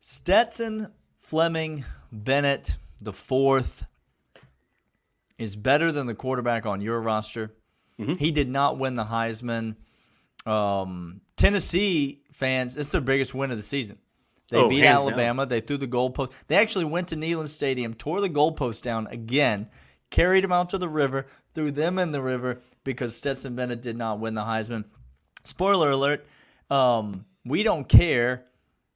Stetson Fleming Bennett, the fourth, is better than the quarterback on your roster. Mm-hmm. He did not win the Heisman. Um, Tennessee fans, it's their biggest win of the season. They oh, beat Alabama. Down. They threw the goalpost. They actually went to Neyland Stadium, tore the goalpost down again, carried them out to the river, threw them in the river because Stetson Bennett did not win the Heisman. Spoiler alert: um, we don't care.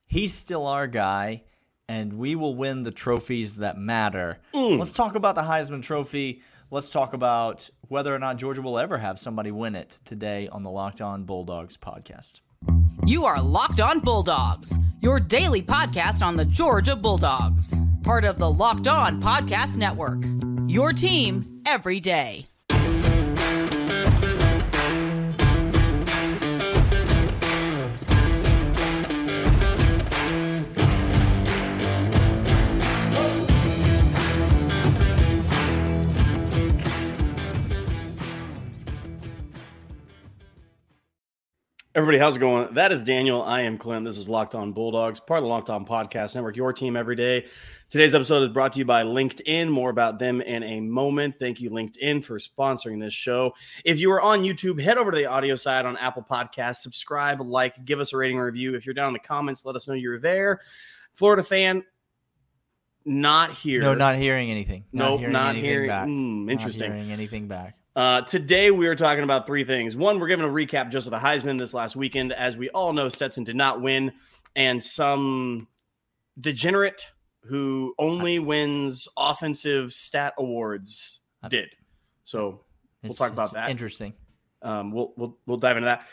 He's still our guy, and we will win the trophies that matter. Mm. Let's talk about the Heisman Trophy. Let's talk about whether or not Georgia will ever have somebody win it today on the Locked On Bulldogs podcast. You are Locked On Bulldogs, your daily podcast on the Georgia Bulldogs, part of the Locked On Podcast Network. Your team every day. Everybody, how's it going? That is Daniel. I am Clint. This is Locked On Bulldogs, part of the Locked On Podcast Network, your team every day. Today's episode is brought to you by LinkedIn. More about them in a moment. Thank you, LinkedIn, for sponsoring this show. If you are on YouTube, head over to the audio side on Apple Podcasts, subscribe, like, give us a rating or review. If you're down in the comments, let us know you're there. Florida fan, not here. No, not hearing anything. No, nope, hearing not anything hearing. Back. Mm, interesting. Not hearing anything back. Uh, today, we are talking about three things. One, we're giving a recap just of the Heisman this last weekend. As we all know, Stetson did not win, and some degenerate who only wins offensive stat awards did. So we'll it's, talk about that. Interesting. Um, we'll we'll we'll dive into that.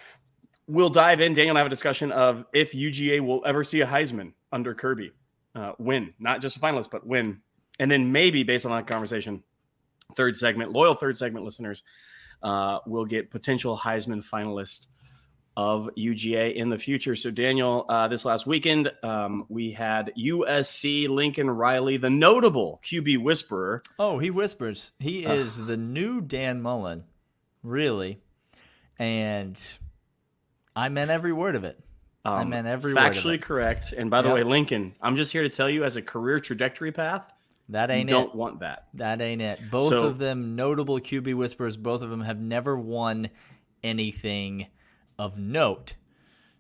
We'll dive in. Daniel and I have a discussion of if UGA will ever see a Heisman under Kirby uh, win, not just a finalist, but win. And then maybe based on that conversation, third segment, loyal third segment listeners uh, will get potential Heisman finalist of UGA in the future. So, Daniel, uh, this last weekend, um, we had USC Lincoln Riley, the notable QB whisperer. Oh, he whispers. He is uh, the new Dan Mullen, really. And I meant every word of it. Um, I meant every word. factually correct. And by the yep. way, Lincoln, I'm just here to tell you as a career trajectory path, that ain't you it. Don't want that. That ain't it. Both so, of them notable QB whispers. Both of them have never won anything of note.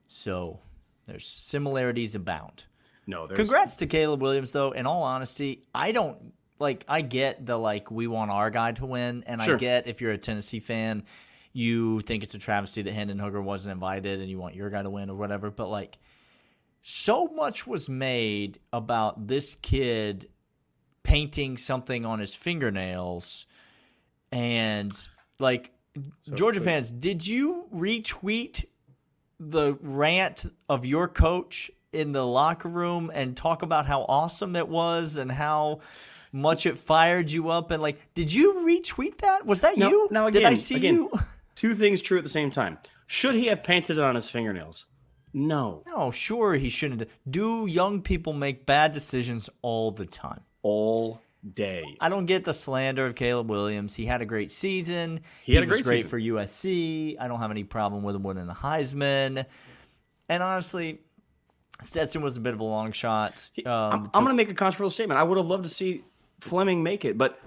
So there's similarities abound. No, there's... congrats to Caleb Williams though. In all honesty, I don't like. I get the like we want our guy to win, and sure. I get if you're a Tennessee fan, you think it's a travesty that Hendon Hooker wasn't invited, and you want your guy to win or whatever. But like, so much was made about this kid painting something on his fingernails and like so Georgia quick. fans, did you retweet the rant of your coach in the locker room and talk about how awesome it was and how much it fired you up and like did you retweet that? Was that no, you? Now again, did I see again, you? Two things true at the same time. Should he have painted it on his fingernails? No. No, sure he shouldn't. Do young people make bad decisions all the time? All day. I don't get the slander of Caleb Williams. He had a great season. He, had a great, great season. for USC. I don't have any problem with him winning the Heisman. And honestly, Stetson was a bit of a long shot. Um, I'm, to- I'm going to make a controversial statement. I would have loved to see Fleming make it, but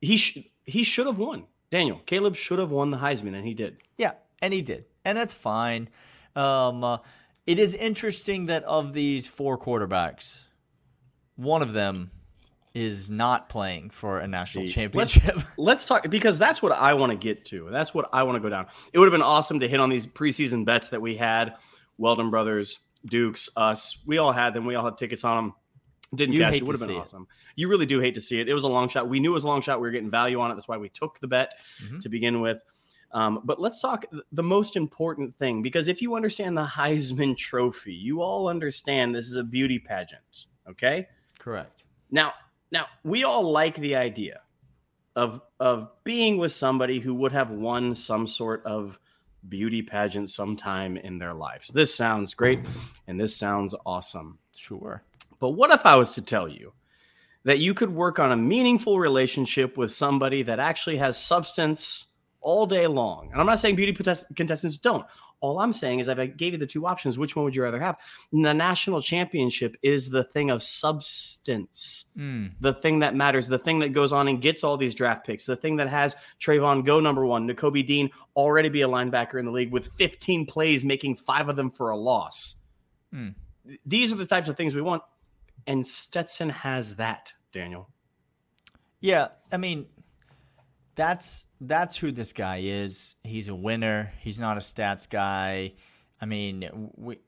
he sh- he should have won. Daniel Caleb should have won the Heisman, and he did. Yeah, and he did, and that's fine. Um, uh, it is interesting that of these four quarterbacks, one of them is not playing for a national See, championship. Let's, let's, talk because that's what I want to get to. That's what I want to go down. It would have been awesome to hit on these preseason bets that we had. Weldon Brothers, Dukes, us. We all had them. We all had tickets on them. Didn't you cash. It would have been awesome. It. You really do hate to see it. It was a long shot. We knew it was a long shot. We were getting value on it. That's why we took the bet mm-hmm. to begin with. Um, but let's talk the most important thing because if you understand the Heisman Trophy, you all understand this is a beauty pageant. Okay. Correct. Now, now, we all like the idea of of being with somebody who would have won some sort of beauty pageant sometime in their lives. This sounds great and this sounds awesome. Sure. But what if I was to tell you that you could work on a meaningful relationship with somebody that actually has substance all day long? And I'm not saying beauty contestants don't. All I'm saying is, if I gave you the two options, which one would you rather have? The national championship is the thing of substance, Mm. the thing that matters, the thing that goes on and gets all these draft picks, the thing that has Travon go number one, Nakobe Dean already be a linebacker in the league with 15 plays, making five of them for a loss. Hmm. These are the types of things we want. And Stetson has that, Daniel. Yeah, I mean, that's that's who this guy is. He's a winner. He's not a stats guy. I mean, we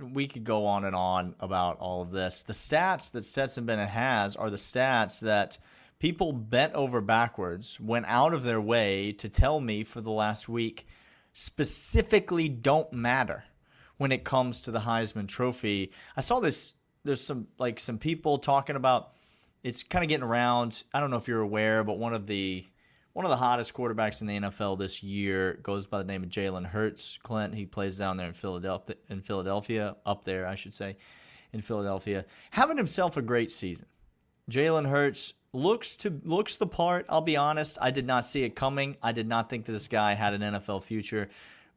we could go on and on about all of this. The stats that Stetson Bennett has are the stats that people bent over backwards, went out of their way to tell me for the last week specifically don't matter when it comes to the Heisman Trophy. I saw this. There's some like some people talking about it's kind of getting around. I don't know if you're aware, but one of the one of the hottest quarterbacks in the NFL this year goes by the name of Jalen Hurts. Clint, he plays down there in Philadelphia, in Philadelphia, up there, I should say, in Philadelphia, having himself a great season. Jalen Hurts looks to looks the part. I'll be honest, I did not see it coming. I did not think that this guy had an NFL future,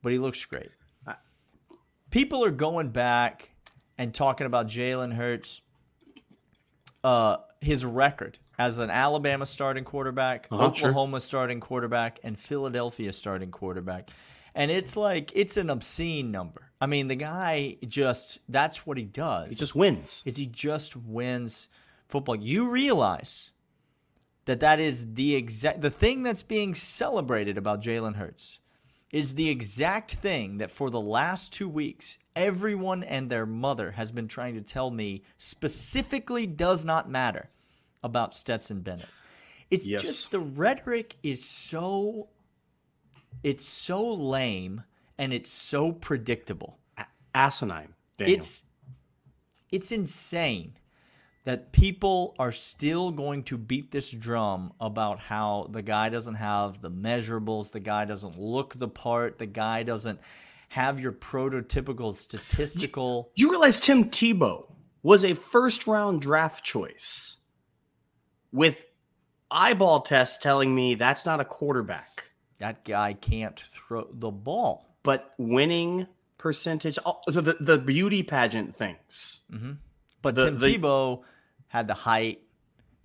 but he looks great. People are going back and talking about Jalen Hurts, uh, his record as an Alabama starting quarterback, Uh-huh, sure. Oklahoma starting quarterback, and Philadelphia starting quarterback. And it's like it's an obscene number. I mean, the guy just that's what he does. He just wins. is he just wins football. You realize that that is the exact the thing that's being celebrated about Jalen Hurts is the exact thing that for the last two weeks everyone and their mother has been trying to tell me specifically does not matter about Stetson Bennett. It's Yes. just the rhetoric is so it's so lame and it's so predictable. Asinine. Daniel. It's it's insane that people are still going to beat this drum about how the guy doesn't have the measurables, the guy doesn't look the part, the guy doesn't have your prototypical statistical. You realize Tim Tebow was a first round draft choice with eyeball tests telling me that's not a quarterback, That guy can't throw the ball. but winning percentage, oh, so the, the beauty pageant things. Mm-hmm. But The- Tim the- Tebow had the height,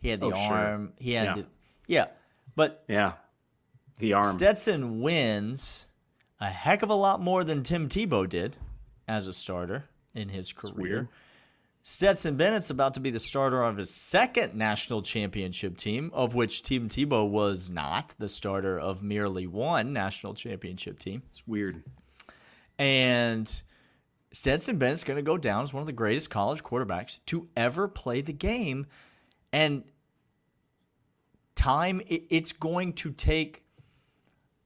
he had the Oh, sure. arm, he had Yeah. the yeah. But Yeah. The arm. Stetson wins a heck of a lot more than Tim Tebow did as a starter in his career. Stetson Bennett's about to be the starter of his second national championship team, of which Tim Tebow was not the starter of merely one national championship team. it's weird. And Stetson Bennett's going to go down as one of the greatest college quarterbacks to ever play the game. And time, it's going to take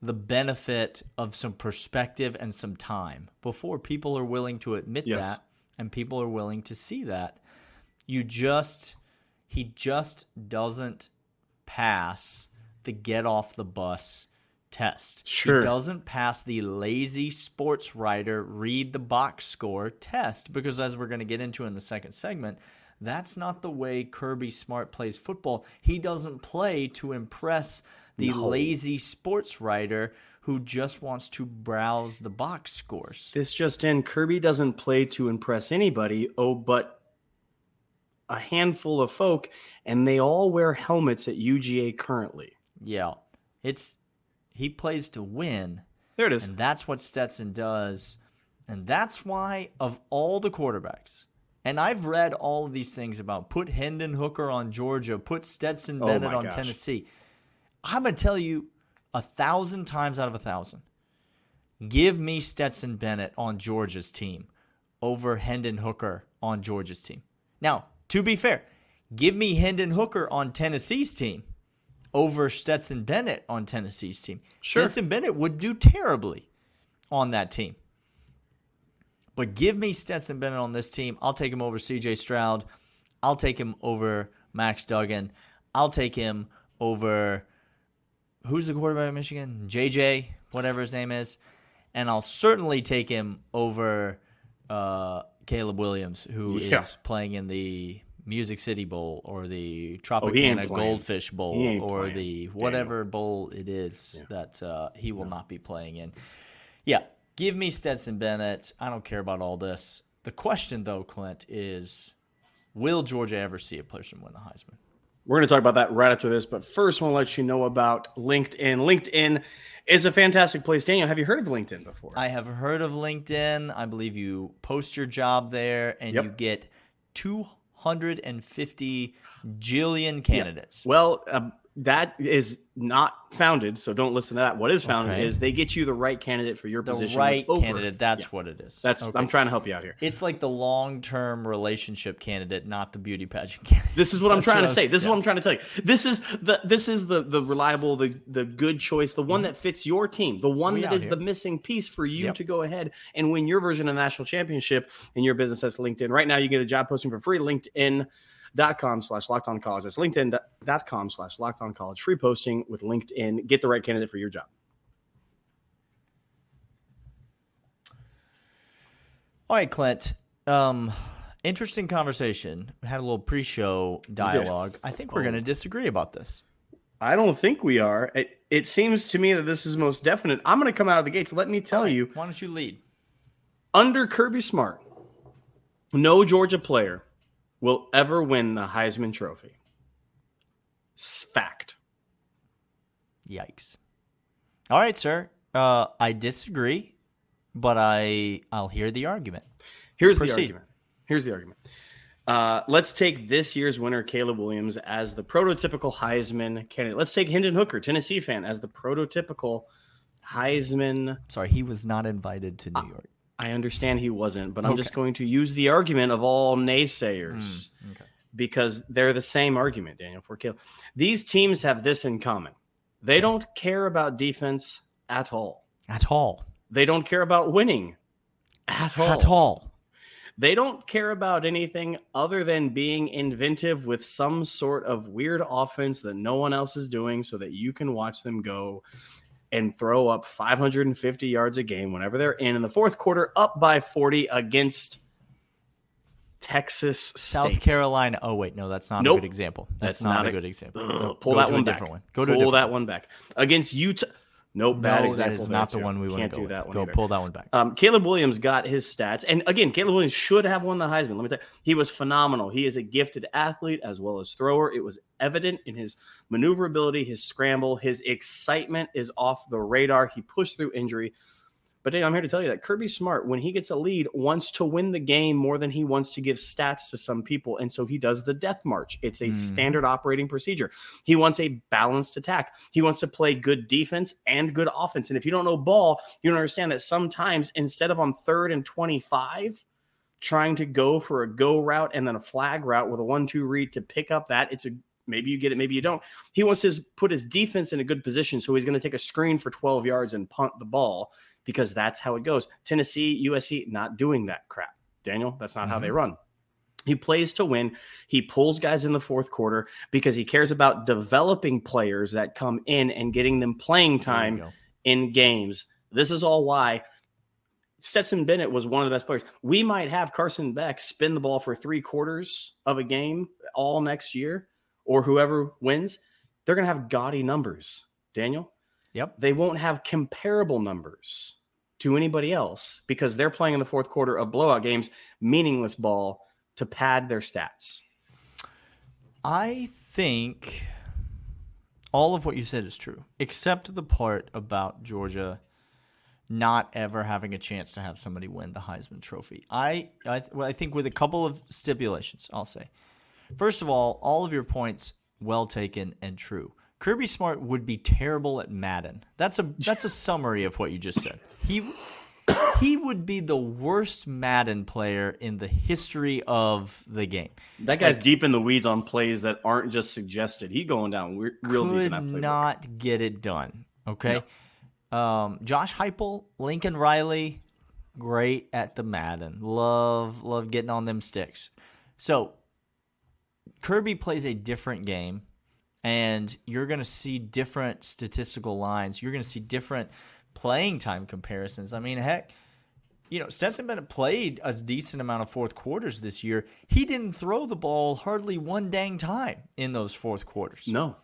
the benefit of some perspective and some time before people are willing to admit Yes. that and people are willing to see that. You just, he just doesn't pass the get off the bus test. Sure. He doesn't pass the lazy sports writer read the box score test because as we're going to get into in the second segment, that's not the way Kirby Smart plays football. He doesn't play to impress the lazy sports writer who just wants to browse the box scores. This just in Kirby doesn't play to impress anybody. Oh, but a handful of folk, and they all wear helmets at UGA currently. Yeah. It's he plays to win. There it is. And that's what Stetson does. And that's why, of all the quarterbacks, and I've read all of these things about put Hendon Hooker on Georgia, put Stetson Oh Bennett my on gosh. Tennessee. I'm going to tell you a thousand times out of a thousand give me Stetson Bennett on Georgia's team over Hendon Hooker on Georgia's team. Now, to be fair, give me Hendon Hooker on Tennessee's team over Stetson Bennett on Tennessee's team. Sure. Stetson Bennett would do terribly on that team. But give me Stetson Bennett on this team. I'll take him over CJ Stroud. I'll take him over Max Duggan. I'll take him over who's the quarterback of Michigan? JJ, whatever his name is. And I'll certainly take him over uh, Caleb Williams, who is Yeah. playing in the Music City Bowl or the Oh, Tropicana playing. Goldfish Bowl or playing, the whatever bowl it is that uh, he will not be playing in. Yeah. Give me Stetson Bennett. I don't care about all this. The question, though, Clint, is will Georgia ever see a person win the Heisman? We're going to talk about that right after this, but first, I want to let you know about LinkedIn. LinkedIn is a fantastic place. Daniel, have you heard of LinkedIn before? I have heard of LinkedIn. I believe you post your job there and Yep. you get 250 jillion candidates. Well, uh, that is not founded, so don't listen to that. What is founded Okay. is they get you the right candidate for your The position. right over- candidate. That's Yeah. what it is. That's Okay. I'm trying to help you out here. It's like the long term relationship candidate, not the beauty pageant candidate. This is what I'm trying what to say. This is what I'm trying to tell you. This is the this is the the reliable, the the good choice, the one mm-hmm. that fits your team, the one We that here. the missing piece for you Yep. to go ahead and win your version of national championship in your business as LinkedIn. Right now, you get a job posting for free. LinkedIn.com slash locked on college. That's LinkedIn.com slash locked on college. Free posting with LinkedIn. Get the right candidate for your job. All right, Clint. Um, interesting conversation. We had a little pre-show dialogue. I think we're going to disagree about this. I don't think we are. It, it seems to me that this is most definite. I'm going to come out of the gates. Let me tell you, Why don't you lead? under Kirby Smart, no Georgia player will ever win the Heisman Trophy. It's fact. Yikes. All right, sir. Uh, I disagree, but I I'll hear the argument. Here's the argument. Here's the argument. Uh, let's take this year's winner, Caleb Williams, as the prototypical Heisman candidate. Let's take Hendon Hooker, Tennessee fan, as the prototypical Heisman. Sorry, he was not invited to New York. I understand he wasn't, but I'm just going to use the argument of all naysayers. Mm, okay. because they're the same argument, Daniel, for Caleb. These teams have this in common. They don't care about defense at all. At all. They don't care about winning at all. At all. They don't care about anything other than being inventive with some sort of weird offense that no one else is doing so that you can watch them go and throw up 550 yards a game whenever they're in in the fourth quarter up by 40 against Texas South State. Carolina. Oh wait, no, that's not Nope. a good example. That's, That's not, not a good example. No, pull that one back. one. Go to a pull that one back against Utah. Nope, bad no, example. that is not the one we want Can't to go do with. that one. Go either. pull that one back. Um, Caleb Williams got his stats, and again, Caleb Williams should have won the Heisman. Let me tell you, he was phenomenal. He is a gifted athlete as well as thrower. It was evident in his maneuverability, his scramble, his excitement is off the radar. He pushed through injury. But Dave, I'm here to tell you that Kirby Smart, when he gets a lead, wants to win the game more than he wants to give stats to some people. And so he does the death march. It's a Mhm. standard operating procedure. He wants a balanced attack. He wants to play good defense and good offense. And if you don't know ball, you don't understand that sometimes instead of on third and 25, trying to go for a go route and then a flag route with a one two read to pick up that, it's a maybe you get it, maybe you don't. He wants to put his defense in a good position. So he's going to take a screen for 12 yards and punt the ball because that's how it goes. Tennessee, USC, not doing that crap. Daniel, that's not how they run. He plays to win. He pulls guys in the fourth quarter because he cares about developing players that come in and getting them playing time in games. This is all why Stetson Bennett was one of the best players. We might have Carson Beck spin the ball for three quarters of a game all next year, or whoever wins. They're going to have gaudy numbers, Daniel. Yep. They won't have comparable numbers to anybody else because they're playing in the fourth quarter of blowout games, meaningless ball to pad their stats. I think all of what you said is true, except the part about Georgia not ever having a chance to have somebody win the Heisman Trophy. I I, well, I think with a couple of stipulations, I'll say. First of all, all of your points well taken and true. Kirby Smart would be terrible at Madden. That's a that's a summary of what you just said. He he would be the worst Madden player in the history of the game. That guy's deep in the weeds on plays that aren't just suggested. He going down re- real deep could not get it done. Okay. Um, Josh Heupel, Lincoln Riley, great at the Madden. Love, love getting on them sticks. So Kirby plays a different game, and you're going to see different statistical lines. You're going to see different playing time comparisons. I mean, heck, you know, Stetson Bennett played a decent amount of fourth quarters this year. He didn't throw the ball hardly one dang time in those fourth quarters. No.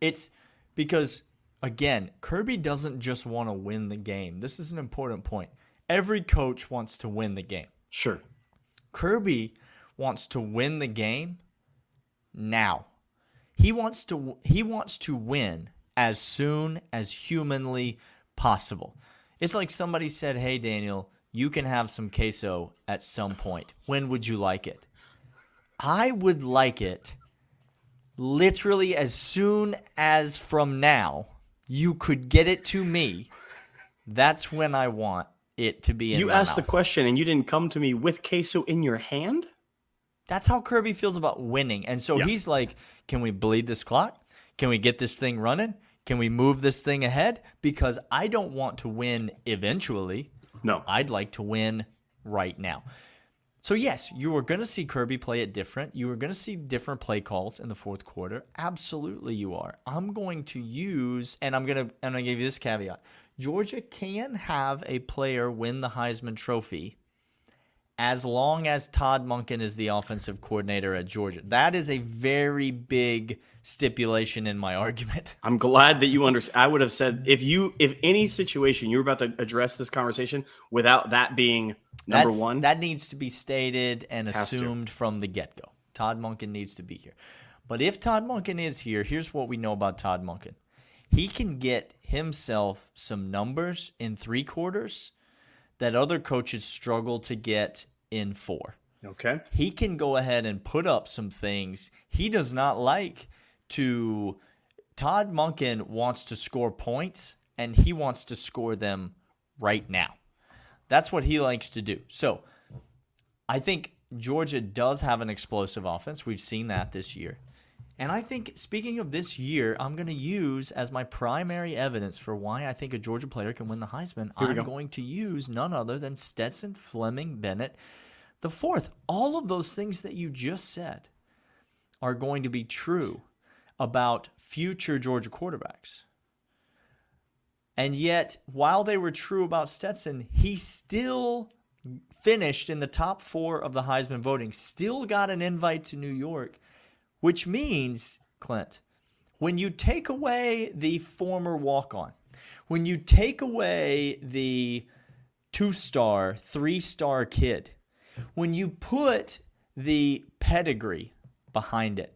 It's because again, Kirby doesn't just want to win the game. This is an important point. Every coach wants to win the game. Sure. Kirby wants to win the game now. He wants to he wants to win as soon as humanly possible. It's like somebody said, "Hey Daniel, you can have some queso at some point. When would you like it?" I would like it literally as soon as from now you could get it to me. That's when I want it to be in You asked the question and you didn't come to me with queso in your hand? That's how Kirby feels about winning. And so Yeah. he's like, can we bleed this clock? Can we get this thing running? Can we move this thing ahead? Because I don't want to win eventually. No. I'd like to win right now. So, yes, you are going to see Kirby play it different. You are going to see different play calls in the fourth quarter. Absolutely, you are. I'm going to use, and I'm going to, and I give you this caveat Georgia can have a player win the Heisman Trophy as long as Todd Monken is the offensive coordinator at Georgia. That is a very big stipulation in my argument. I'm glad that you understand. I would have said if you if any situation you were about to address this conversation without that being number That's- one. That needs to be stated and Has to. assumed from the get go. Todd Monken needs to be here. But if Todd Monken is here, here's what we know about Todd Monken. He can get himself some numbers in three quarters that other coaches struggle to get in four. okay. he can go ahead and put up some things he does not like to Todd Monken wants to score points and he wants to score them right now. That's what he likes to do. So, I think Georgia does have an explosive offense. We've seen that this year. And I think, speaking of this year, I'm going to use as my primary evidence for why I think a Georgia player can win the Heisman. I'm go. going to use none other than Stetson Fleming Bennett the fourth. All of those things that you just said are going to be true about future Georgia quarterbacks. And yet, while they were true about Stetson, he still finished in the top four of the Heisman voting, still got an invite to New York, which means, Clint, when you take away the former walk on, when you take away the two star, three star kid, when you put the pedigree behind it,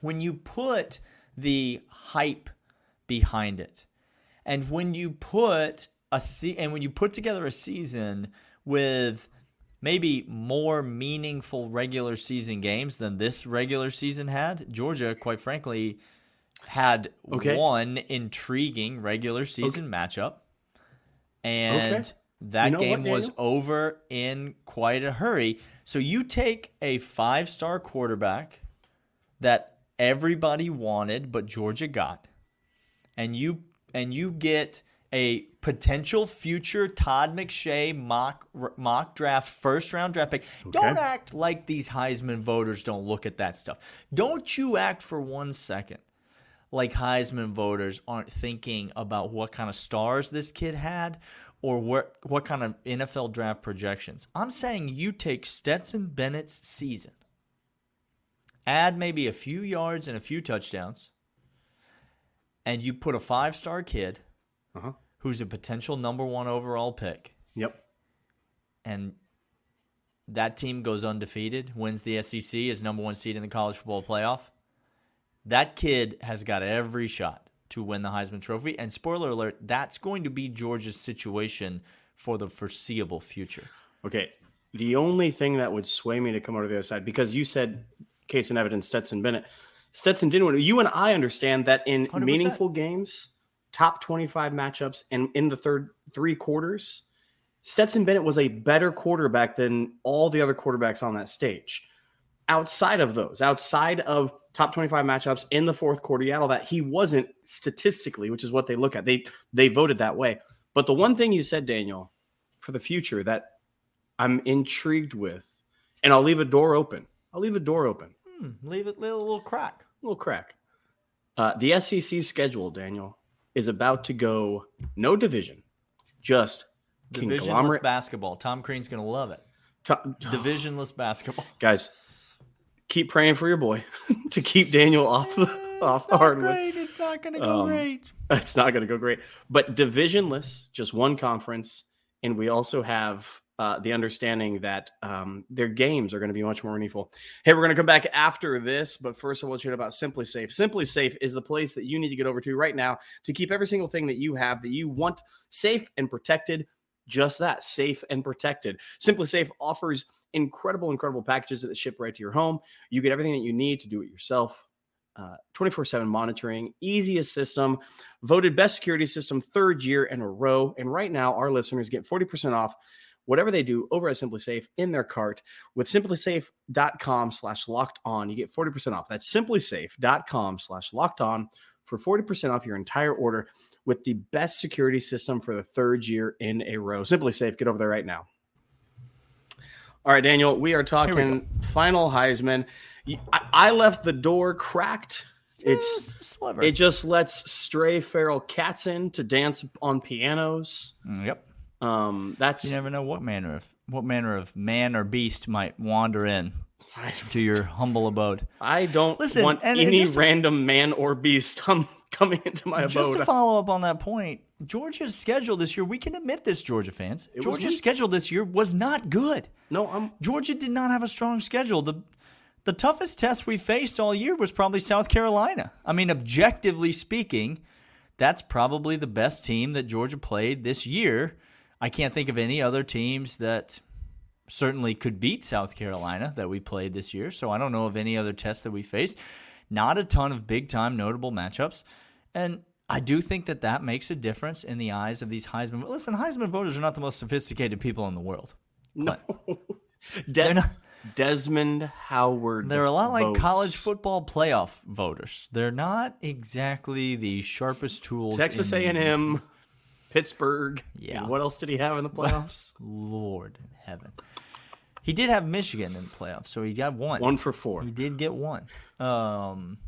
when you put the hype behind it, and when you put a se- and when you put together a season with maybe more meaningful regular season games than this regular season had, Georgia, quite frankly, had Okay. one intriguing regular season matchup. And Okay. that You know what, game was over in quite a hurry. So you take a five star quarterback that everybody wanted, but Georgia got, and you and you get a potential future Todd McShay mock mock draft first round draft pick. Don't act like these Heisman voters don't look at that stuff. Don't you act for one second like Heisman voters aren't thinking about what kind of stars this kid had or what what kind of NFL draft projections. I'm saying you take Stetson Bennett's season, add maybe a few yards and a few touchdowns, and you put a five star kid Uh-huh. Who's a potential number one overall pick, Yep. and that team goes undefeated, wins the SEC, is number one seed in the college football playoff. That kid has got every shot to win the Heisman Trophy. And spoiler alert, that's going to be Georgia's situation for the foreseeable future. Okay. The only thing that would sway me to come over to the other side, because you said case in evidence Stetson Bennett. Stetson didn't win. You and I understand that in 100%. meaningful games, top 25 matchups, and in the third three quarters, Stetson Bennett was a better quarterback than all the other quarterbacks on that stage. Outside of those, outside of top 25 matchups in the fourth quarter, all that, he wasn't statistically, which is what they look at. They they voted that way. But the one thing you said, Daniel, for the future that I'm intrigued with, and I'll leave a door open. I'll leave a door open, Hmm, leave it little, little crack. a little crack. Uh, the SEC schedule, Daniel, is about to go no division, just Divisionless basketball. Tom Crean's going to love it. to- Divisionless basketball. guys, keep praying for your boy to keep Daniel off the Eh, off the hardwood. great. It's not going to go Um, great. It's not going to go great. But divisionless, just one conference, and we also have uh, the understanding that um, their games are going to be much more meaningful. Hey, we're going to come back after this, but first I want you to know about SimpliSafe. Simply Safe is the place that you need to get over to right now to keep every single thing that you have that you want safe and protected. Just that, safe and protected. SimpliSafe offers incredible, incredible packages that ship right to your home. You get everything that you need to do it yourself. 24 uh, 7 monitoring, easiest system, voted best security system third year in a row. And right now, our listeners get 40% off whatever they do over at SimpliSafe in their cart with simplisafe.com slash locked on. You get 40% off. That's simplisafe.com slash locked on for 40% off your entire order with the best security system for the third year in a row. SimpliSafe, get over there right now. All right, Daniel, we are talking we final Heisman. I, left the door cracked. It's sliver. it just lets stray feral cats in to dance on pianos. Mm, yep. Um, that's you never know what manner of what manner of man or beast might wander in to your humble abode. I don't Listen, want any random man or beast coming into my just abode. Just to follow up on that point, Georgia's schedule this year, we can admit this, Georgia fans. It Georgia's schedule this year was not good. No, I'm Georgia did not have a strong schedule. The the toughest test we faced all year was probably South Carolina. I mean, objectively speaking, that's probably the best team that Georgia played this year. I can't think of any other teams that certainly could beat South Carolina that we played this year. So I don't know of any other tests that we faced. Not a ton of big time notable matchups. And I do think that that makes a difference in the eyes of these Heisman. Listen, Heisman voters are not the most sophisticated people in the world. No. they're not, Desmond Howard. They're a lot votes. like college football playoff voters. They're not exactly the sharpest tools. Texas A&M, Pittsburgh. Yeah. what else did he have in the playoffs? Lord in heaven. He did have Michigan in the playoffs, so he got one. One for four. He did get one. Um,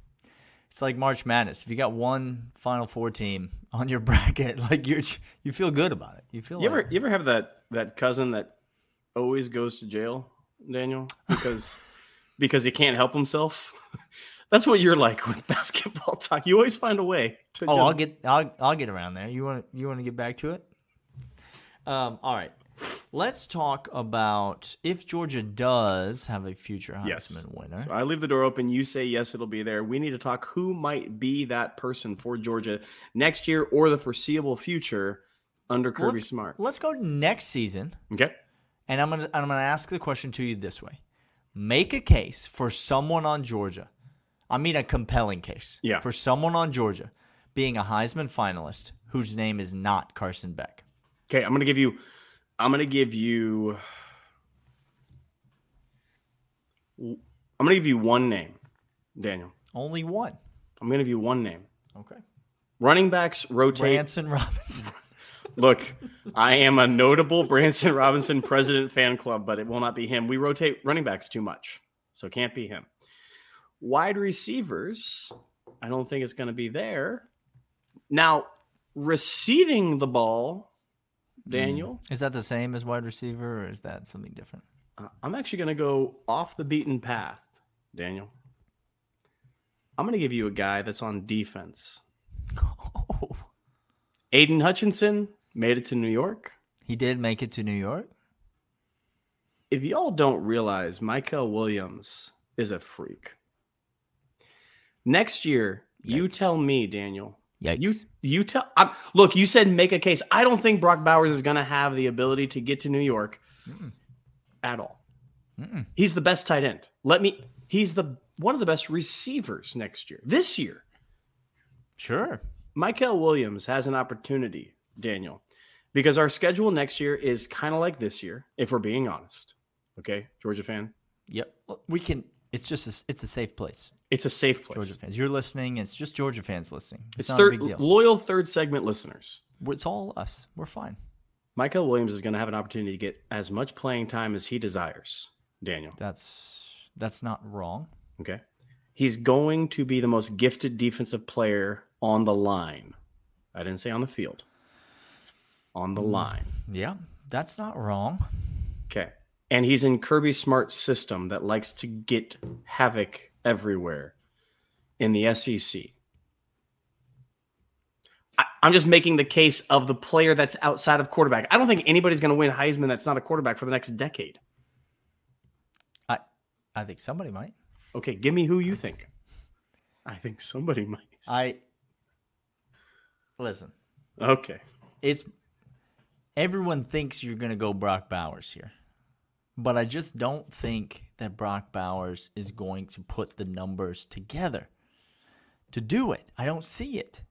it's like March Madness. If you got one Final Four team on your bracket, like you you feel good about it. You feel. You like, ever you ever have that that cousin that always goes to jail? Daniel, because because he can't help himself. That's what you're like with basketball talk. You always find a way to. Oh, jump. I'll get I'll I'll get around there. You want you want to get back to it? Um. All right. Let's talk about if Georgia does have a future Heisman yes. winner. So I leave the door open. You say yes, it'll be there. We need to talk who might be that person for Georgia next year or the foreseeable future under Kirby let's, Smart. Let's go next season. Okay. And I'm gonna I'm gonna ask the question to you this way: Make a case for someone on Georgia. I mean, a compelling case. Yeah. For someone on Georgia being a Heisman finalist whose name is not Carson Beck. Okay, I'm gonna give you. I'm gonna give you. I'm gonna give you one name, Daniel. Only one. I'm gonna give you one name. Okay. Running backs rotate. Branson Robinson. Look, I am a notable Branson Robinson president fan club, but it will not be him. We rotate running backs too much, so it can't be him. Wide receivers, I don't think it's going to be there. Now, receiving the ball, hmm. Daniel. Is that the same as wide receiver, or is that something different? Uh, I'm actually going to go off the beaten path, Daniel. I'm going to give you a guy that's on defense. Oh. Aidan Hutchinson made it to New York. He did make it to New York. If y'all don't realize, Mykel Williams is a freak. Next year, Yikes. you tell me, Daniel. Yikes. You you tell. I'm, look, you said make a case. I don't think Brock Bowers is going to have the ability to get to New York Mm-mm. at all. Mm-mm. He's the best tight end. Let me. He's the one of the best receivers next year. This year, sure. Mykel Williams has an opportunity, Daniel, because our schedule next year is kind of like this year, if we're being honest. Okay, Georgia fan. Yep, we can. It's just a, it's a safe place. It's a safe place. Georgia fans, you're listening. It's just Georgia fans listening. It's, it's third, loyal third segment listeners. It's all us. We're fine. Mykel Williams is going to have an opportunity to get as much playing time as he desires. Daniel, that's that's not wrong. Okay, he's going to be the most gifted defensive player on the line. I didn't say on the field. On the mm, line. Yeah, that's not wrong. Okay. And he's in Kirby Smart's system that likes to get havoc everywhere in the SEC. I'm just making the case of the player that's outside of quarterback. I don't think anybody's going to win Heisman that's not a quarterback for the next decade. I I think somebody might. Okay, give me who you think. I think somebody might. I listen. Okay. It's everyone thinks you're going to go Brock Bowers here. But I just don't think that Brock Bowers is going to put the numbers together to do it. I don't see it.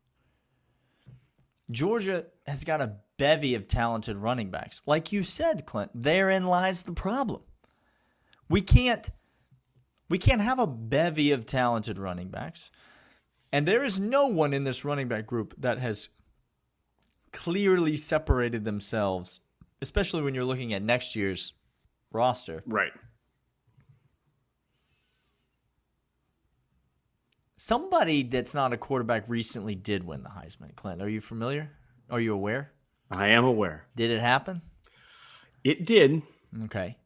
Georgia has got a bevy of talented running backs. Like you said, Clint, therein lies the problem. We can't we can't have a bevy of talented running backs. And there is no one in this running back group that has clearly separated themselves, especially when you're looking at next year's roster. Right. Somebody that's not a quarterback recently did win the Heisman. Clint, are you familiar? Are you aware? I am aware. Did it happen? It did. Okay.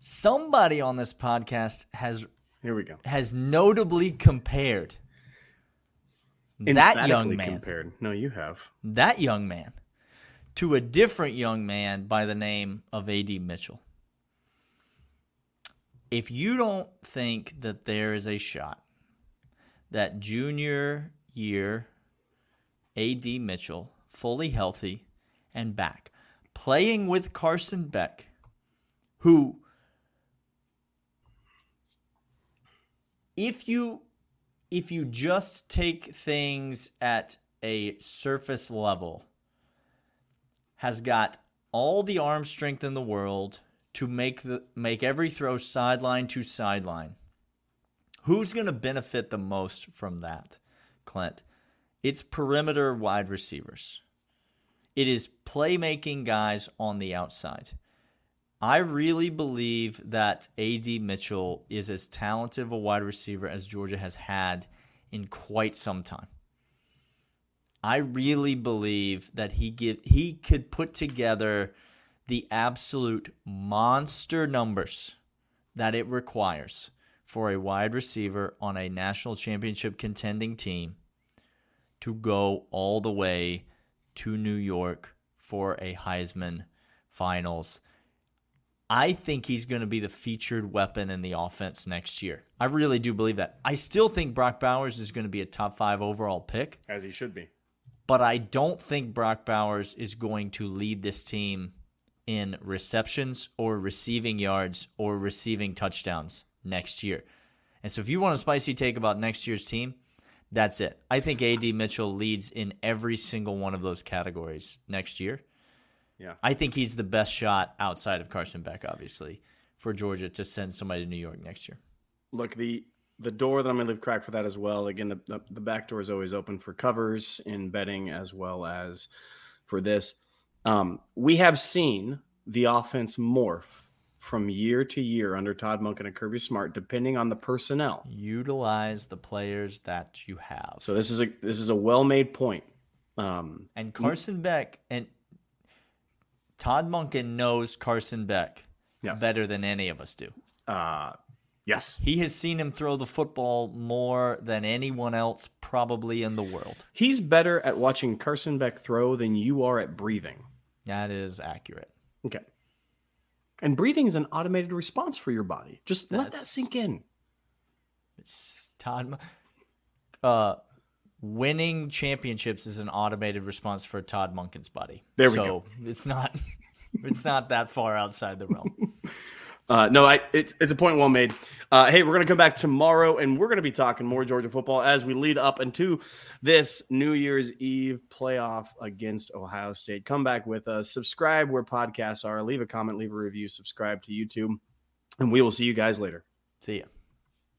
Somebody on this podcast has Here we go. has notably compared that young man, compared. No, you have. that young man, to a different young man by the name of A.D. Mitchell. If you don't think that there is a shot that junior year A.D. Mitchell, fully healthy and back, playing with Carson Beck, who, if you if you just take things at a surface level, has got all the arm strength in the world to make the make every throw sideline to sideline. Who's going to benefit the most from that, Clint? It's perimeter wide receivers. It is playmaking guys on the outside. I really believe that AD Mitchell is as talented of a wide receiver as Georgia has had in quite some time. I really believe that he get, he could put together the absolute monster numbers that it requires for a wide receiver on a national championship contending team to go all the way to New York for a Heisman finals. I think he's going to be the featured weapon in the offense next year. I really do believe that. I still think Brock Bowers is going to be a top five overall pick, As he should be. but I don't think Brock Bowers is going to lead this team in receptions or receiving yards or receiving touchdowns next year. And so if you want a spicy take about next year's team, that's it. I think AD Mitchell leads in every single one of those categories next year. Yeah. I think he's the best shot outside of Carson Beck, obviously, for Georgia to send somebody to New York next year. Look, the the door that I'm going to leave cracked for that as well. Again, the, the, the back door is always open for covers in betting as well as for this. Um, we have seen the offense morph from year to year under Todd Monken and Kirby Smart, depending on the personnel. Utilize the players that you have. So this is a this is a well made point. Um, And Carson Beck and Todd Monken knows Carson Beck Yeah. better than any of us do. uh, yes, He has seen him throw the football more than anyone else probably in the world. he's better at watching Carson Beck throw than you are at breathing. That is accurate. Okay. And breathing is an automated response for your body. Just let that sink in. It's Todd. Uh, winning championships is an automated response for Todd Monken's body. There we so go. It's not. It's not that far outside the realm. Uh, no, I, it's it's a point well made. Uh, hey, we're gonna come back tomorrow, and we're gonna be talking more Georgia football as we lead up into this New Year's Eve playoff against Ohio State. Come back with us. Subscribe where podcasts are. Leave a comment. Leave a review. Subscribe to YouTube, and we will see you guys later. See ya.